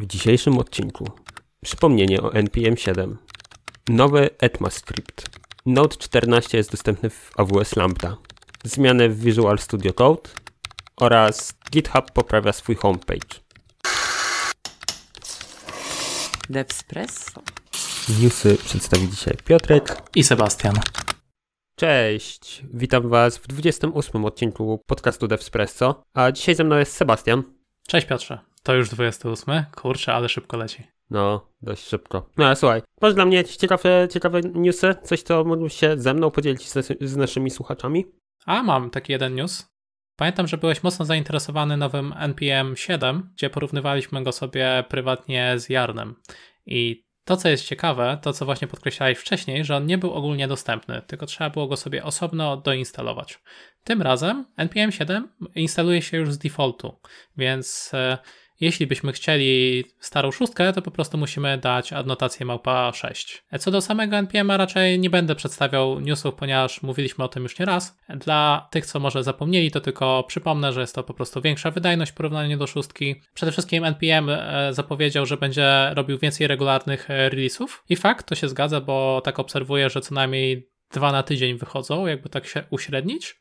W dzisiejszym odcinku przypomnienie o NPM 7, nowy ECMAScript, Node 14 jest dostępny w AWS Lambda, zmiany w Visual Studio Code oraz GitHub poprawia swój homepage. Devspresso. Newsy przedstawi dzisiaj Piotrek i Sebastian. Cześć, witam Was w 28 odcinku podcastu Devspresso, a dzisiaj ze mną jest Sebastian. Cześć Piotrze, to już 28, kurczę, ale szybko leci. No, dość szybko. No ale słuchaj, masz dla mnie ciekawe, ciekawe newsy? Coś, co mógłbyś się ze mną podzielić z, z naszymi słuchaczami? A, mam taki jeden news. Pamiętam, że byłeś mocno zainteresowany nowym NPM 7, gdzie porównywaliśmy go sobie prywatnie z Jarnem. I to, co jest ciekawe, to co właśnie podkreślałeś wcześniej, że on nie był ogólnie dostępny, tylko trzeba było go sobie osobno doinstalować. Tym razem NPM 7 instaluje się już z defaultu, więc e, jeśli byśmy chcieli starą szóstkę, to po prostu musimy dać adnotację małpa 6. Co do samego NPM raczej nie będę przedstawiał newsów, ponieważ mówiliśmy o tym już nie raz. Dla tych, co może zapomnieli, to tylko przypomnę, że jest to po prostu większa wydajność w porównaniu do szóstki. Przede wszystkim NPM e, zapowiedział, że będzie robił więcej regularnych e, releasów i fakt, to się zgadza, bo tak obserwuję, że co najmniej dwa na tydzień wychodzą, jakby tak się uśrednić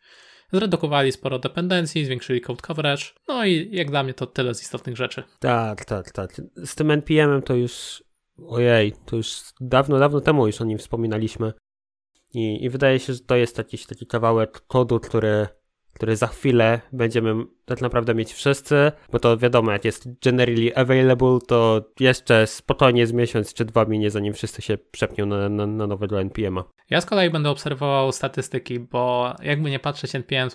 zredukowali sporo dependencji, zwiększyli code coverage, no i jak dla mnie to tyle z istotnych rzeczy. Tak, tak, tak. Z tym NPM-em to już, ojej, to już dawno, dawno temu już o nim wspominaliśmy i, i wydaje się, że to jest jakiś taki kawałek kodu, który który za chwilę będziemy tak naprawdę mieć wszyscy, bo to wiadomo, jak jest generally available, to jeszcze spokojnie z miesiąc czy dwa minie, zanim wszyscy się przepnią na, na, na nowego NPM-a. Ja z kolei będę obserwował statystyki, bo jakby nie patrzeć, NPM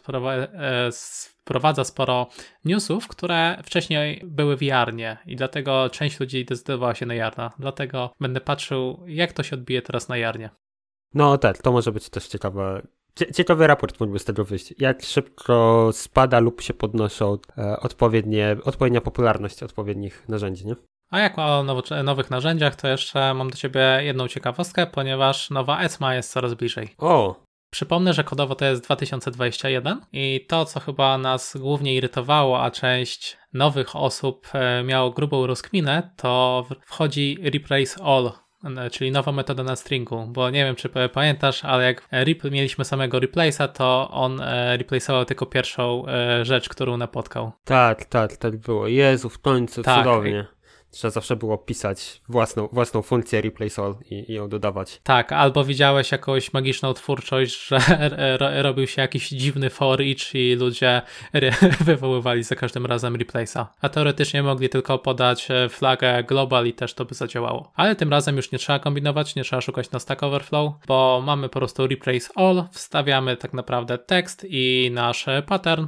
wprowadza sporo newsów, które wcześniej były w Jarnie i dlatego część ludzi decydowała się na Jarna. Dlatego będę patrzył, jak to się odbije teraz na Jarnie. No tak, to może być też ciekawe Ciekawy raport mógłby z tego wyjść. Jak szybko spada lub się podnoszą e, odpowiednie, odpowiednia popularność odpowiednich narzędzi, nie? A jak o nowych narzędziach, to jeszcze mam do Ciebie jedną ciekawostkę, ponieważ nowa ESMA jest coraz bliżej. O! Przypomnę, że kodowo to jest 2021 i to, co chyba nas głównie irytowało, a część nowych osób e, miało grubą rozkminę, to wchodzi Replace All czyli nowa metoda na stringu, bo nie wiem, czy pamiętasz, ale jak mieliśmy samego replace'a, to on e, replace'ował tylko pierwszą e, rzecz, którą napotkał. Tak, tak, tak było. Jezu, w końcu, tak. cudownie. Trzeba zawsze było pisać własną, własną funkcję replace all i, i ją dodawać. Tak, albo widziałeś jakąś magiczną twórczość, że robił się jakiś dziwny for each i ludzie wywoływali za każdym razem replace'a. A teoretycznie mogli tylko podać e, flagę global i też to by zadziałało. Ale tym razem już nie trzeba kombinować, nie trzeba szukać na Stack Overflow, bo mamy po prostu replace all, wstawiamy tak naprawdę tekst i nasz pattern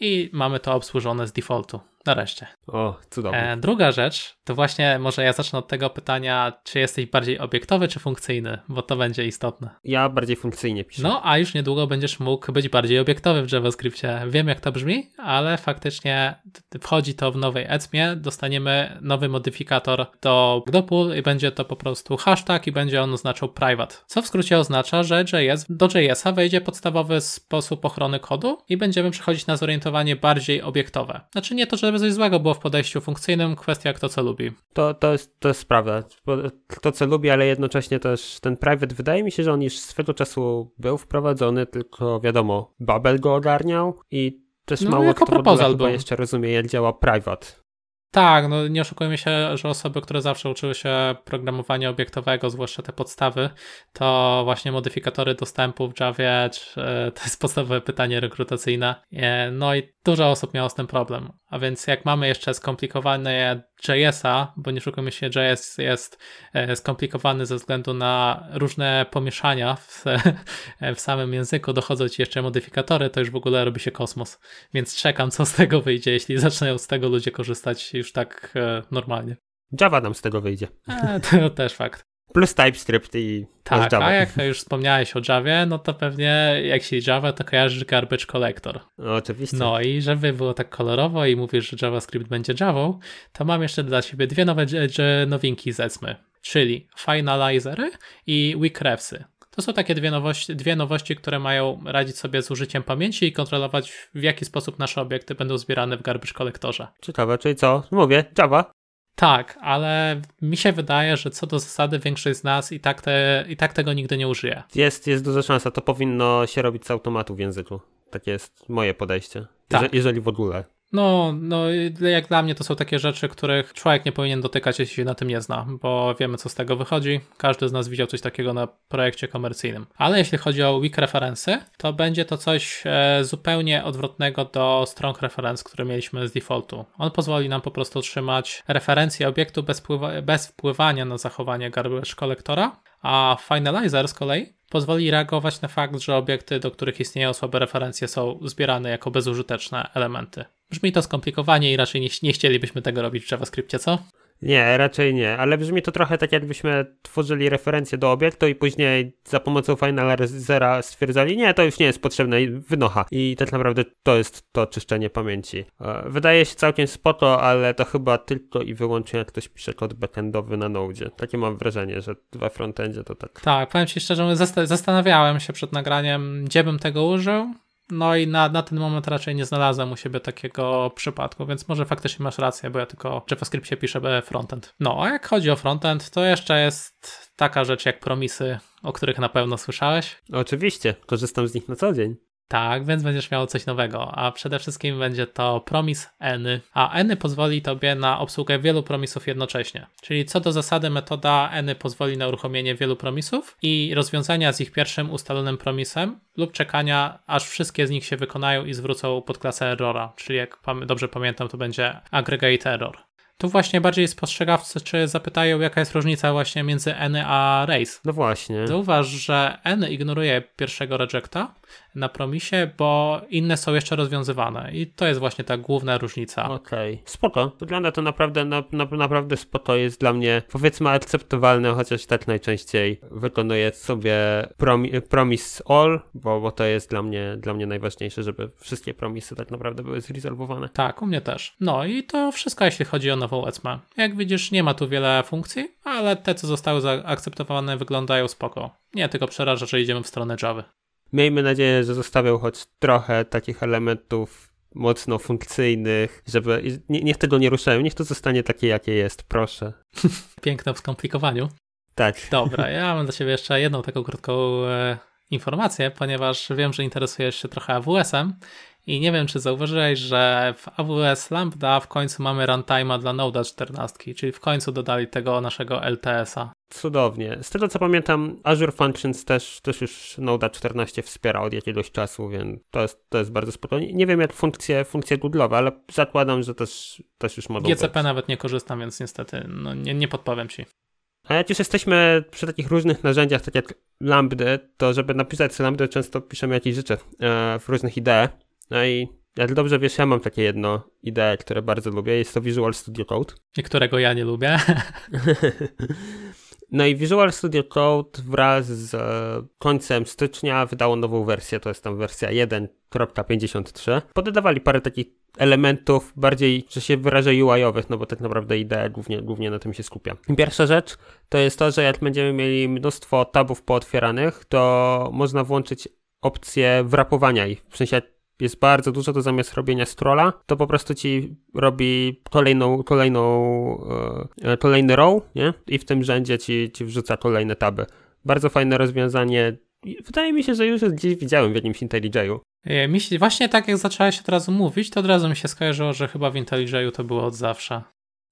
i mamy to obsłużone z defaultu. Nareszcie. O, cudownie. E, druga rzecz, to właśnie może ja zacznę od tego pytania, czy jesteś bardziej obiektowy czy funkcyjny, bo to będzie istotne. Ja bardziej funkcyjnie piszę. No, a już niedługo będziesz mógł być bardziej obiektowy w JavaScriptie. Wiem jak to brzmi, ale faktycznie wchodzi to w nowej ECMie, dostaniemy nowy modyfikator do Gdopool i będzie to po prostu hashtag i będzie on oznaczał private. Co w skrócie oznacza, że JS, do JS-a wejdzie podstawowy sposób ochrony kodu i będziemy przechodzić na zorientowanie bardziej obiektowe. Znaczy nie to, żeby coś złego było w podejściu funkcyjnym, kwestia kto co lubi. To, to, jest, to jest prawda. To, co lubi, ale jednocześnie też ten private, wydaje mi się, że on już swego czasu był wprowadzony, tylko wiadomo, Babel go ogarniał i też no, mało kto chyba jeszcze rozumie, jak działa private. Tak, no nie oszukujmy się, że osoby, które zawsze uczyły się programowania obiektowego, zwłaszcza te podstawy, to właśnie modyfikatory dostępu w Javie, to jest podstawowe pytanie rekrutacyjne. E, no i dużo osób miało z tym problem. A więc jak mamy jeszcze skomplikowane JS-a, bo nie szukamy się, JS jest e, skomplikowany ze względu na różne pomieszania w, w samym języku, dochodzą ci jeszcze modyfikatory, to już w ogóle robi się kosmos. Więc czekam, co z tego wyjdzie, jeśli zaczną z tego ludzie korzystać już tak e, normalnie. Java nam z tego wyjdzie. E, to też fakt. Plus TypeScript i tak, Java. a jak już wspomniałeś o Javie, no to pewnie jak się Java, to kojarzysz Garbage Collector. No, oczywiście. No i żeby było tak kolorowo i mówisz, że JavaScript będzie Javą, to mam jeszcze dla Ciebie dwie nowe nowinki z ECMY, czyli Finalizery i Weakrefsy. To są takie dwie nowości, dwie nowości, które mają radzić sobie z użyciem pamięci i kontrolować w jaki sposób nasze obiekty będą zbierane w garbage kolektorze. Ciekawe, czyli co? Mówię, Java. Tak, ale mi się wydaje, że co do zasady większość z nas i tak, te, i tak tego nigdy nie użyje. Jest, jest duża szansa, to powinno się robić z automatu w języku. Takie jest moje podejście. Tak. Jeżeli w ogóle. No, no, jak dla mnie to są takie rzeczy, których człowiek nie powinien dotykać, jeśli się na tym nie zna, bo wiemy, co z tego wychodzi. Każdy z nas widział coś takiego na projekcie komercyjnym. Ale jeśli chodzi o weak referency, to będzie to coś e, zupełnie odwrotnego do strong reference, które mieliśmy z defaultu. On pozwoli nam po prostu otrzymać referencję obiektu bez, bez wpływania na zachowanie garbage kolektora, a finalizer z kolei pozwoli reagować na fakt, że obiekty, do których istnieją słabe referencje, są zbierane jako bezużyteczne elementy. Brzmi to skomplikowanie i raczej nie, nie chcielibyśmy tego robić w JavaScriptie, co? Nie, raczej nie, ale brzmi to trochę tak, jakbyśmy tworzyli referencję do obiektu i później za pomocą finalizera stwierdzali, nie, to już nie jest potrzebne i wynocha. I tak naprawdę to jest to czyszczenie pamięci. E, wydaje się całkiem spoko, ale to chyba tylko i wyłącznie jak ktoś pisze kod backendowy na Node. Takie mam wrażenie, że we frontendzie to tak. Tak, powiem Ci szczerze, zastanawiałem się przed nagraniem, gdzie bym tego użył. No i na, na ten moment raczej nie znalazłem u siebie takiego przypadku, więc może faktycznie masz rację, bo ja tylko w JavaScriptie piszę frontend. No, a jak chodzi o frontend, to jeszcze jest taka rzecz jak promisy, o których na pewno słyszałeś. Oczywiście, korzystam z nich na co dzień. Tak, więc będziesz miał coś nowego, a przede wszystkim będzie to promis N, a N pozwoli tobie na obsługę wielu promisów jednocześnie. Czyli co do zasady metoda N pozwoli na uruchomienie wielu promisów i rozwiązania z ich pierwszym ustalonym promisem lub czekania aż wszystkie z nich się wykonają i zwrócą pod klasę errora, czyli jak dobrze pamiętam to będzie aggregate error. Tu właśnie bardziej spostrzegawcy czy zapytają, jaka jest różnica właśnie między N a race. No właśnie. Zauważ, że N ignoruje pierwszego rejecta, na promisie, bo inne są jeszcze rozwiązywane i to jest właśnie ta główna różnica. Okej, okay. spoko. Wygląda to naprawdę, na, na, naprawdę spoko. Jest dla mnie powiedzmy akceptowalne, chociaż tak najczęściej wykonuję sobie promi, promise all, bo, bo to jest dla mnie, dla mnie najważniejsze, żeby wszystkie promisy tak naprawdę były zresolwowane. Tak, u mnie też. No i to wszystko jeśli chodzi o nową ECMA. Jak widzisz, nie ma tu wiele funkcji, ale te, co zostały zaakceptowane wyglądają spoko. Nie tylko przeraża, że idziemy w stronę Java. Miejmy nadzieję, że zostawią choć trochę takich elementów mocno funkcyjnych, żeby nie, niech tego nie ruszają, niech to zostanie takie, jakie jest, proszę. Piękne w skomplikowaniu. Tak. Dobra, ja mam dla ciebie jeszcze jedną taką krótką e, informację, ponieważ wiem, że interesujesz się trochę AWS-em i nie wiem, czy zauważyłeś, że w AWS Lambda w końcu mamy runtime'a dla Node 14, czyli w końcu dodali tego naszego LTS-a. Cudownie. Z tego co pamiętam, Azure Functions też, też już Node 14 wspiera od jakiegoś czasu, więc to jest, to jest bardzo spokojnie. Nie wiem jak funkcje, funkcje Google'owe, ale zakładam, że też, też już mogą GCP być. nawet nie korzystam, więc niestety no, nie, nie podpowiem Ci. A jak już jesteśmy przy takich różnych narzędziach, tak jak Lambda, to żeby napisać Lambda często piszemy jakieś rzeczy e, w różnych ideach. No i jak dobrze wiesz, ja mam takie jedno ideę, które bardzo lubię, jest to Visual Studio Code. I którego ja nie lubię. no i Visual Studio Code wraz z końcem stycznia wydało nową wersję, to jest tam wersja 1.53. Podedawali parę takich elementów bardziej, że się wyrażę UI-owych, no bo tak naprawdę idea głównie, głównie na tym się skupia. Pierwsza rzecz to jest to, że jak będziemy mieli mnóstwo tabów pootwieranych, to można włączyć opcję wrapowania ich, w sensie jest bardzo dużo, to zamiast robienia scrolla, to po prostu ci robi kolejną, kolejną, e, kolejny row, nie? I w tym rzędzie ci, ci wrzuca kolejne taby. Bardzo fajne rozwiązanie. Wydaje mi się, że już gdzieś widziałem w jakimś IntelliJ'u. E, właśnie tak jak zaczęłaś od razu mówić, to od razu mi się skojarzyło, że chyba w IntelliJ'u to było od zawsze.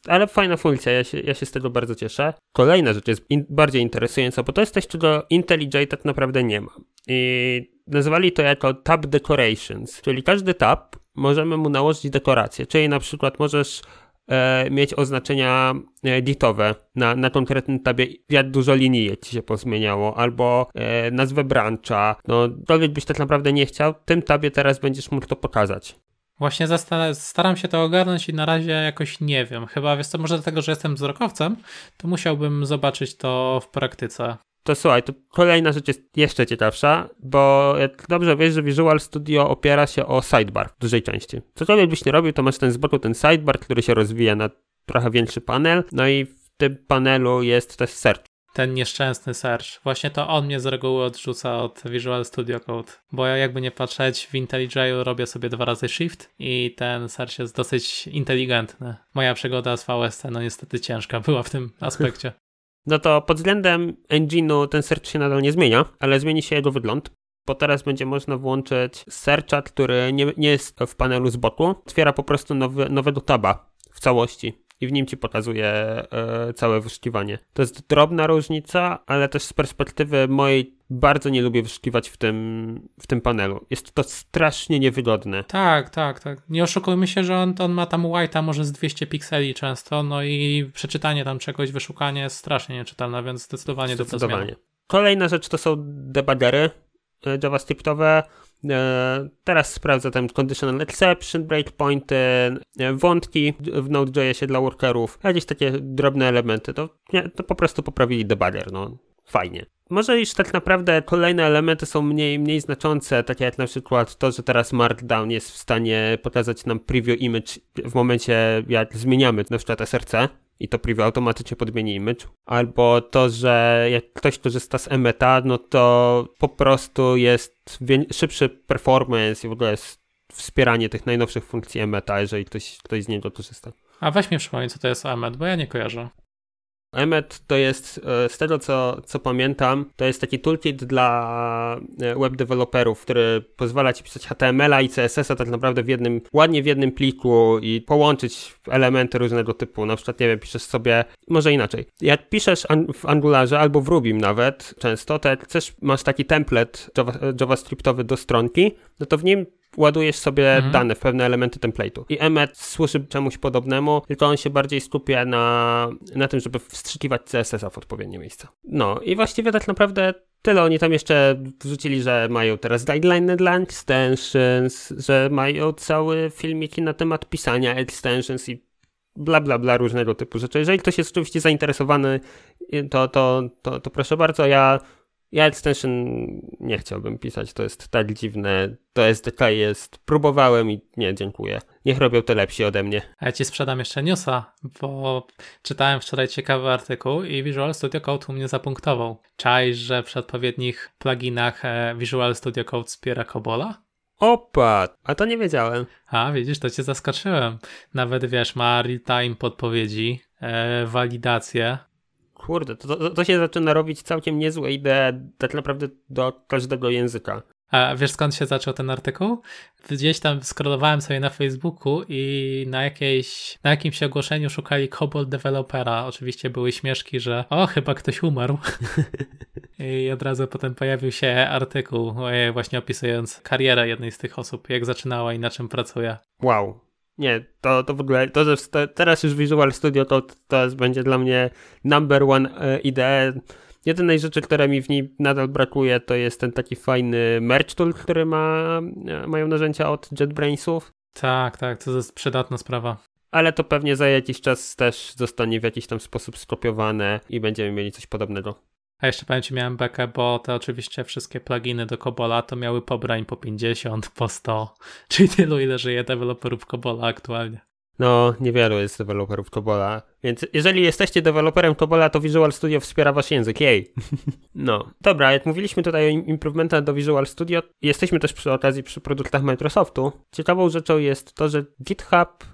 Ale fajna funkcja, ja się, ja się z tego bardzo cieszę. Kolejna rzecz jest in, bardziej interesująca, bo to jest coś, czego IntelliJ tak naprawdę nie ma. I nazwali to jako tab decorations, czyli każdy tab możemy mu nałożyć dekorację, czyli na przykład możesz e, mieć oznaczenia e, ditowe na, na konkretnym tabie, jak dużo linii ci się pozmieniało, albo e, nazwę brancha. No, dowiedzieć byś tak naprawdę nie chciał, w tym tabie teraz będziesz mógł to pokazać. Właśnie staram się to ogarnąć i na razie jakoś nie wiem. Chyba wiesz co, może dlatego, że jestem wzrokowcem, to musiałbym zobaczyć to w praktyce to słuchaj, to kolejna rzecz jest jeszcze ciekawsza, bo jak dobrze wiesz, że Visual Studio opiera się o sidebar w dużej części. Cokolwiek byś nie robił, to masz ten z boku ten sidebar, który się rozwija na trochę większy panel, no i w tym panelu jest też search. ten nieszczęsny search. Właśnie to on mnie z reguły odrzuca od Visual Studio Code, bo ja jakby nie patrzeć w IntelliJ'u robię sobie dwa razy shift i ten search jest dosyć inteligentny. Moja przygoda z VST no niestety ciężka była w tym aspekcie. No to pod względem engine'u ten search się nadal nie zmienia, ale zmieni się jego wygląd bo teraz będzie można włączyć searcha, który nie, nie jest w panelu z boku. Otwiera po prostu nowy, nowego taba w całości i w nim ci pokazuje e, całe wyszukiwanie. To jest drobna różnica, ale też z perspektywy mojej bardzo nie lubię wyszukiwać w tym, w tym panelu. Jest to strasznie niewygodne. Tak, tak, tak. Nie oszukujmy się, że on, on ma tam white'a może z 200 pikseli często, no i przeczytanie tam czegoś, wyszukanie jest strasznie nieczytelne, więc zdecydowanie, zdecydowanie. Kolejna rzecz to są debuggery e, javascriptowe. E, teraz sprawdza tam conditional exception, breakpointy, e, wątki w Node.jsie dla workerów, jakieś takie drobne elementy. To, to po prostu poprawili debugger, no fajnie. Może już tak naprawdę kolejne elementy są mniej, mniej znaczące, takie jak na przykład to, że teraz Markdown jest w stanie pokazać nam preview image w momencie jak zmieniamy na przykład SRC i to preview automatycznie podmieni image, albo to, że jak ktoś korzysta z Emeta, no to po prostu jest szybszy performance i w ogóle jest wspieranie tych najnowszych funkcji Emeta, jeżeli ktoś, ktoś z niego korzysta. A weź mi przypomnij, co to jest Emet, bo ja nie kojarzę. Emmet to jest, e, z tego co, co pamiętam, to jest taki toolkit dla e, web developerów, który pozwala ci pisać HTML-a i CSS-a tak naprawdę w jednym, ładnie w jednym pliku i połączyć elementy różnego typu. Na przykład, nie wiem, piszesz sobie, może inaczej. Jak piszesz w Angularze albo w Rubim nawet często, to jak chcesz, masz taki template java, javascriptowy do stronki, no to w nim ładujesz sobie mhm. dane w pewne elementy template'u. I Emmet służy czemuś podobnemu, tylko on się bardziej skupia na, na tym, żeby wstrzykiwać CSS-a w odpowiednie miejsca. No i właściwie tak naprawdę tyle. Oni tam jeszcze wrzucili, że mają teraz guideline dla extensions, że mają cały filmiki na temat pisania extensions i bla bla bla różnego typu rzeczy. Jeżeli ktoś jest oczywiście zainteresowany, to, to, to, to proszę bardzo, ja ja extension nie chciałbym pisać, to jest tak dziwne. To SDK jest, próbowałem i nie, dziękuję. Niech robią to lepsi ode mnie. A ja ci sprzedam jeszcze newsa, bo czytałem wczoraj ciekawy artykuł i Visual Studio Code u mnie zapunktował. Czaisz, że przy odpowiednich pluginach e, Visual Studio Code wspiera Cobola? Opa, a to nie wiedziałem. A, widzisz, to cię zaskoczyłem. Nawet wiesz, ma real-time podpowiedzi, e, walidację, Kurde, to, to, to, się zaczyna robić całkiem niezłe idee tak naprawdę do każdego języka. A wiesz skąd się zaczął ten artykuł? Gdzieś tam scrollowałem sobie na Facebooku i na, jakiejś, na jakimś ogłoszeniu szukali COBOL dewelopera. Oczywiście były śmieszki, że o, chyba ktoś umarł. I od razu potem pojawił się artykuł właśnie opisując karierę jednej z tych osób, jak zaczynała i na czym pracuje. Wow, nie, to, to w ogóle, to, że teraz już Visual Studio to, to będzie dla mnie number one e, idea. Jedynej rzeczy, która mi w niej nadal brakuje, to jest ten taki fajny merch tool, który ma, e, mają narzędzia od JetBrainsów. Tak, tak, to jest przydatna sprawa. Ale to pewnie za jakiś czas też zostanie w jakiś tam sposób skopiowane i będziemy mieli coś podobnego. A jeszcze pamiętam, miałem bekę, bo te oczywiście wszystkie pluginy do Kobola to miały pobrań po 50, po 100, czyli tylu, ile żyje deweloperów Kobola aktualnie. No, niewielu jest deweloperów Kobola, więc jeżeli jesteście deweloperem Kobola, to Visual Studio wspiera wasz język, jej. no, dobra, jak mówiliśmy tutaj o improvementach do Visual Studio, jesteśmy też przy okazji przy produktach Microsoftu. Ciekawą rzeczą jest to, że GitHub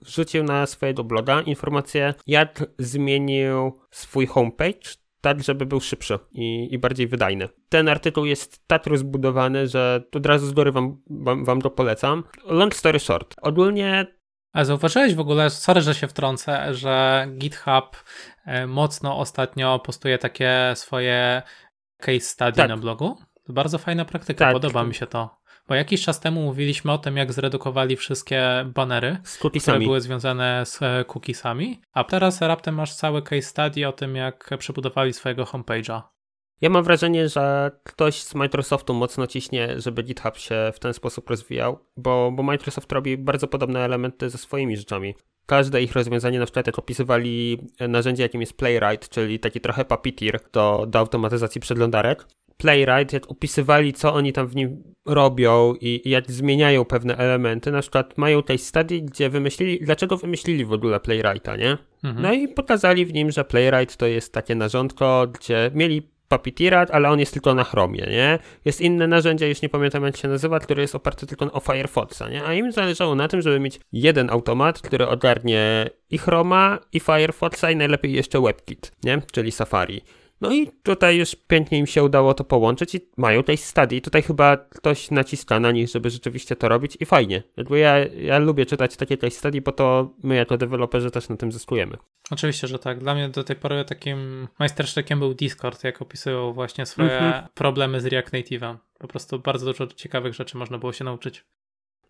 wrzucił na swojego bloga informację, jak zmienił swój homepage, tak, żeby był szybszy i, i, bardziej wydajny. Ten artykuł jest tak rozbudowany, że od razu z góry wam, wam, wam to polecam. Long story short. Ogólnie a zauważyłeś w ogóle, sorry, że się wtrącę, że GitHub e, mocno ostatnio postuje takie swoje case study tak. na blogu? To bardzo fajna praktyka, tak. podoba mi się to. Bo jakiś czas temu mówiliśmy o tym, jak zredukowali wszystkie banery, które były związane z e, cookiesami, a teraz raptem masz cały case study o tym, jak przebudowali swojego homepage'a. Ja mam wrażenie, że ktoś z Microsoftu mocno ciśnie, żeby GitHub się w ten sposób rozwijał, bo, bo Microsoft robi bardzo podobne elementy ze swoimi rzeczami. Każde ich rozwiązanie, na przykład jak opisywali narzędzie, jakim jest Playwright, czyli taki trochę Puppeteer do, do automatyzacji przeglądarek, Playwright, jak opisywali, co oni tam w nim robią i, i jak zmieniają pewne elementy, na przykład mają tej study, gdzie wymyślili, dlaczego wymyślili w ogóle Playwrighta, nie? Mhm. No i pokazali w nim, że Playwright to jest takie narządko, gdzie mieli Puppeteera, ale on jest tylko na Chromie, nie? Jest inne narzędzie, już nie pamiętam jak się nazywa, które jest oparte tylko o Firefoxa, nie? A im zależało na tym, żeby mieć jeden automat, który ogarnie i Chroma, i Firefoxa, i najlepiej jeszcze WebKit, nie? Czyli Safari. No i tutaj już pięknie im się udało to połączyć i mają tej study. Tutaj chyba ktoś naciska na nich, żeby rzeczywiście to robić i fajnie. Jakby ja, ja lubię czytać takie case study, bo to my jako deweloperzy też na tym zyskujemy. Oczywiście, że tak. Dla mnie do tej pory takim majstersztykiem był Discord, jak opisują właśnie swoje mhm. problemy z React Native'em. Po prostu bardzo dużo ciekawych rzeczy można było się nauczyć.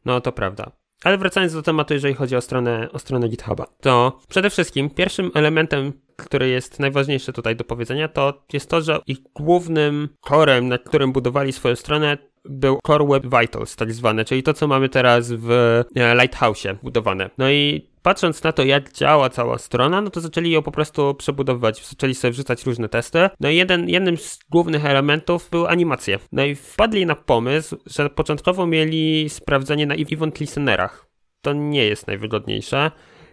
No to prawda. Ale wracając do tematu, jeżeli chodzi o stronę, o stronę GitHuba, to przede wszystkim pierwszym elementem, który jest najważniejszy tutaj do powiedzenia, to jest to, że ich głównym korem, nad którym budowali swoją stronę, był Core Web Vitals, tak zwane, czyli to, co mamy teraz w e, Lighthouse'ie budowane. No i patrząc na to, jak działa cała strona, no to zaczęli ją po prostu przebudowywać, zaczęli sobie wrzucać różne testy. No i jeden, jednym z głównych elementów były animacje. No i wpadli na pomysł, że początkowo mieli sprawdzenie na event listenerach. To nie jest najwygodniejsze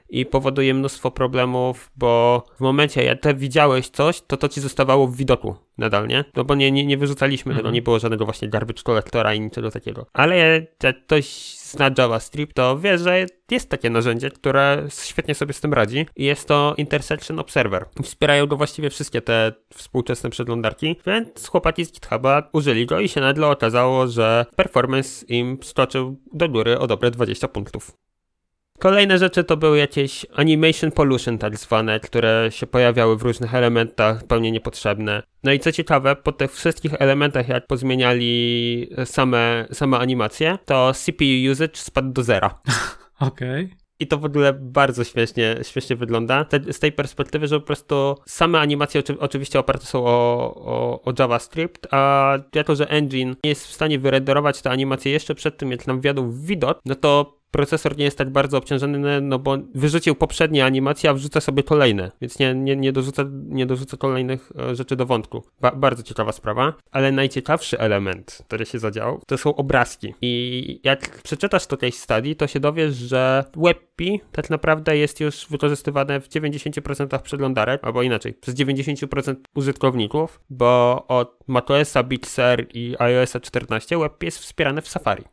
i powoduje mnóstwo problemów, bo w momencie, jak ty widziałeś coś, to to ci zostawało w widoku nadal, nie? No bo nie, nie, nie wyrzucaliśmy mhm. tego, nie było żadnego właśnie garbage collectora i niczego takiego. Ale jak ktoś zna JavaScript, to wie, że jest takie narzędzie, które świetnie sobie z tym radzi i jest to Intersection Observer. Wspierają go właściwie wszystkie te współczesne przeglądarki, więc chłopaki z GitHuba użyli go i się nagle okazało, że performance im skoczył do góry o dobre 20 punktów. Kolejne rzeczy to były jakieś animation pollution tak zwane, które się pojawiały w różnych elementach, zupełnie niepotrzebne. No i co ciekawe, po tych wszystkich elementach, jak pozmieniali same, same animacje, to CPU usage spadł do zera. Okej. Okay. I to w ogóle bardzo śmiesznie, śmiesznie wygląda. Te, z tej perspektywy, że po prostu same animacje oczy, oczywiście oparte są o, o, o, JavaScript, a jako, że engine nie jest w stanie wyrenderować te animacje jeszcze przed tym, jak nam wjadą w widok, no to procesor nie jest tak bardzo obciążony, no bo wyrzucił poprzednie animacje, a wrzuca sobie kolejne, więc nie, nie, nie, dorzuca, nie dorzuca kolejnych e, rzeczy do wątku. Ba bardzo ciekawa sprawa, ale najciekawszy element, który się zadział, to są obrazki. I jak przeczytasz to case study, to się dowiesz, że WebP tak naprawdę jest już wykorzystywane w 90% przeglądarek, albo inaczej, przez 90% użytkowników, bo od macOSa Big Sur i iOSa 14 WebP jest wspierane w Safari.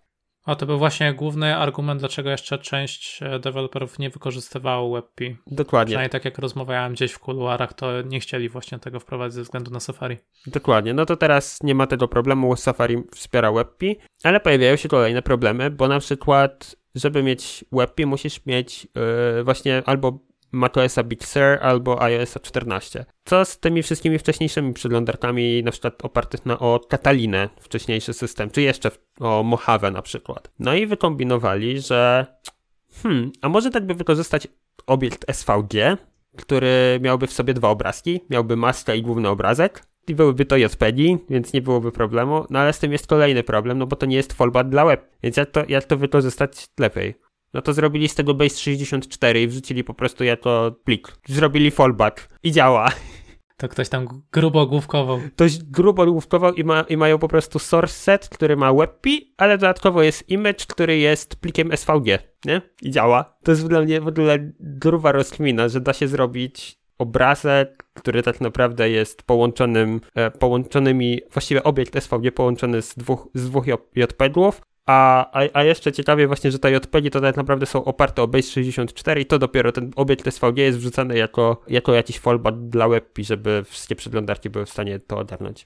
A to był właśnie główny argument, dlaczego jeszcze część e, deweloperów nie wykorzystywało WebP. Dokładnie. Przynajmniej tak jak rozmawiałem gdzieś w kuluarach, to nie chcieli właśnie tego wprowadzić ze względu na Safari. Dokładnie. No to teraz nie ma tego problemu, Safari wspiera WebP, ale pojawiają się kolejne problemy, bo na przykład żeby mieć WebP musisz mieć yy, właśnie albo macOSa Big Sur albo iOSa 14. Co z tymi wszystkimi wcześniejszymi przeglądarkami, na przykład opartych na o Katalinę, wcześniejszy system, czy jeszcze o Mojave na przykład. No i wykombinowali, że hmm, a może tak by wykorzystać obiekt SVG, który miałby w sobie dwa obrazki, miałby maskę i główny obrazek, i byłyby to JPEGi, więc nie byłoby problemu, no ale z tym jest kolejny problem, no bo to nie jest fallback dla web, więc jak to, jak to wykorzystać lepiej? No to zrobili z tego base 64 i wrzucili po prostu jako plik. Zrobili fallback i działa. To ktoś tam grubo główkował. Ktoś grubo główkował i, ma, i mają po prostu source set, który ma WebP, ale dodatkowo jest image, który jest plikiem SVG, nie? I działa. To jest dla mnie w ogóle gruba rozkmina, że da się zrobić obrazek, który tak naprawdę jest połączonym, e, połączonymi, właściwie obiekt SVG połączony z dwóch, z dwóch JPEG-ów, a, a, a jeszcze ciekawie właśnie, że te JPEGi to tak naprawdę są oparte o Base 64 i to dopiero ten obiekt SVG jest wrzucany jako, jako jakiś fallback dla WebP, żeby wszystkie przeglądarki były w stanie to ogarnąć.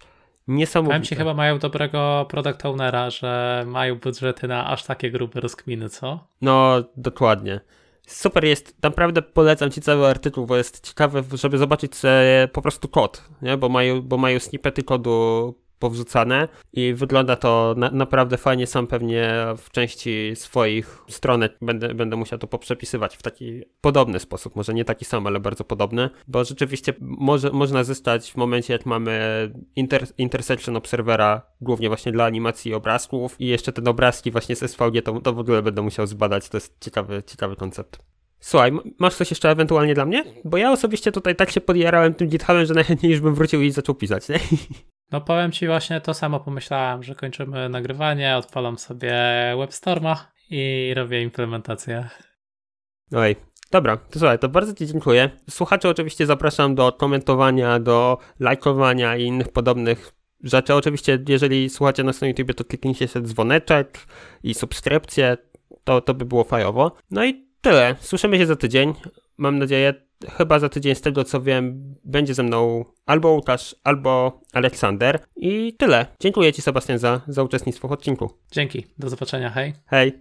Niesamowite. Powiem ci, chyba mają dobrego product ownera, że mają budżety na aż takie grube rozkminy, co? No, dokładnie. Super jest, naprawdę polecam ci cały artykuł, bo jest ciekawe, żeby zobaczyć po prostu kod, nie? Bo mają, bo mają snippety kodu powrzucane i wygląda to na, naprawdę fajnie. Sam pewnie w części swoich stronek będę, będę musiał to poprzepisywać w taki podobny sposób. Może nie taki sam, ale bardzo podobny, bo rzeczywiście może, można zyskać w momencie, jak mamy inter, intersection obserwera, głównie właśnie dla animacji obrazków i jeszcze te obrazki właśnie z SVG, to, to w ogóle będę musiał zbadać. To jest ciekawy, ciekawy koncept. Słuchaj, masz coś jeszcze ewentualnie dla mnie? Bo ja osobiście tutaj tak się podjarałem tym GitHubem, że najchętniej już bym wrócił i zaczął pisać, nie? No powiem ci właśnie to samo pomyślałem, że kończymy nagrywanie, odpalam sobie WebStorma i robię implementację. Oj, dobra, to słuchaj, to bardzo Ci dziękuję. Słuchacze oczywiście zapraszam do komentowania, do lajkowania i innych podobnych rzeczy. Oczywiście, jeżeli słuchacie nas na YouTube, to kliknijcie sobie dzwoneczek i subskrypcję, to, to by było fajowo. No i tyle. Słyszymy się za tydzień. Mam nadzieję, chyba za tydzień z tego co wiem, będzie ze mną albo Łukasz, albo Aleksander. I tyle. Dziękuję Ci, Sebastian, za, za uczestnictwo w odcinku. Dzięki. Do zobaczenia. Hej. Hej.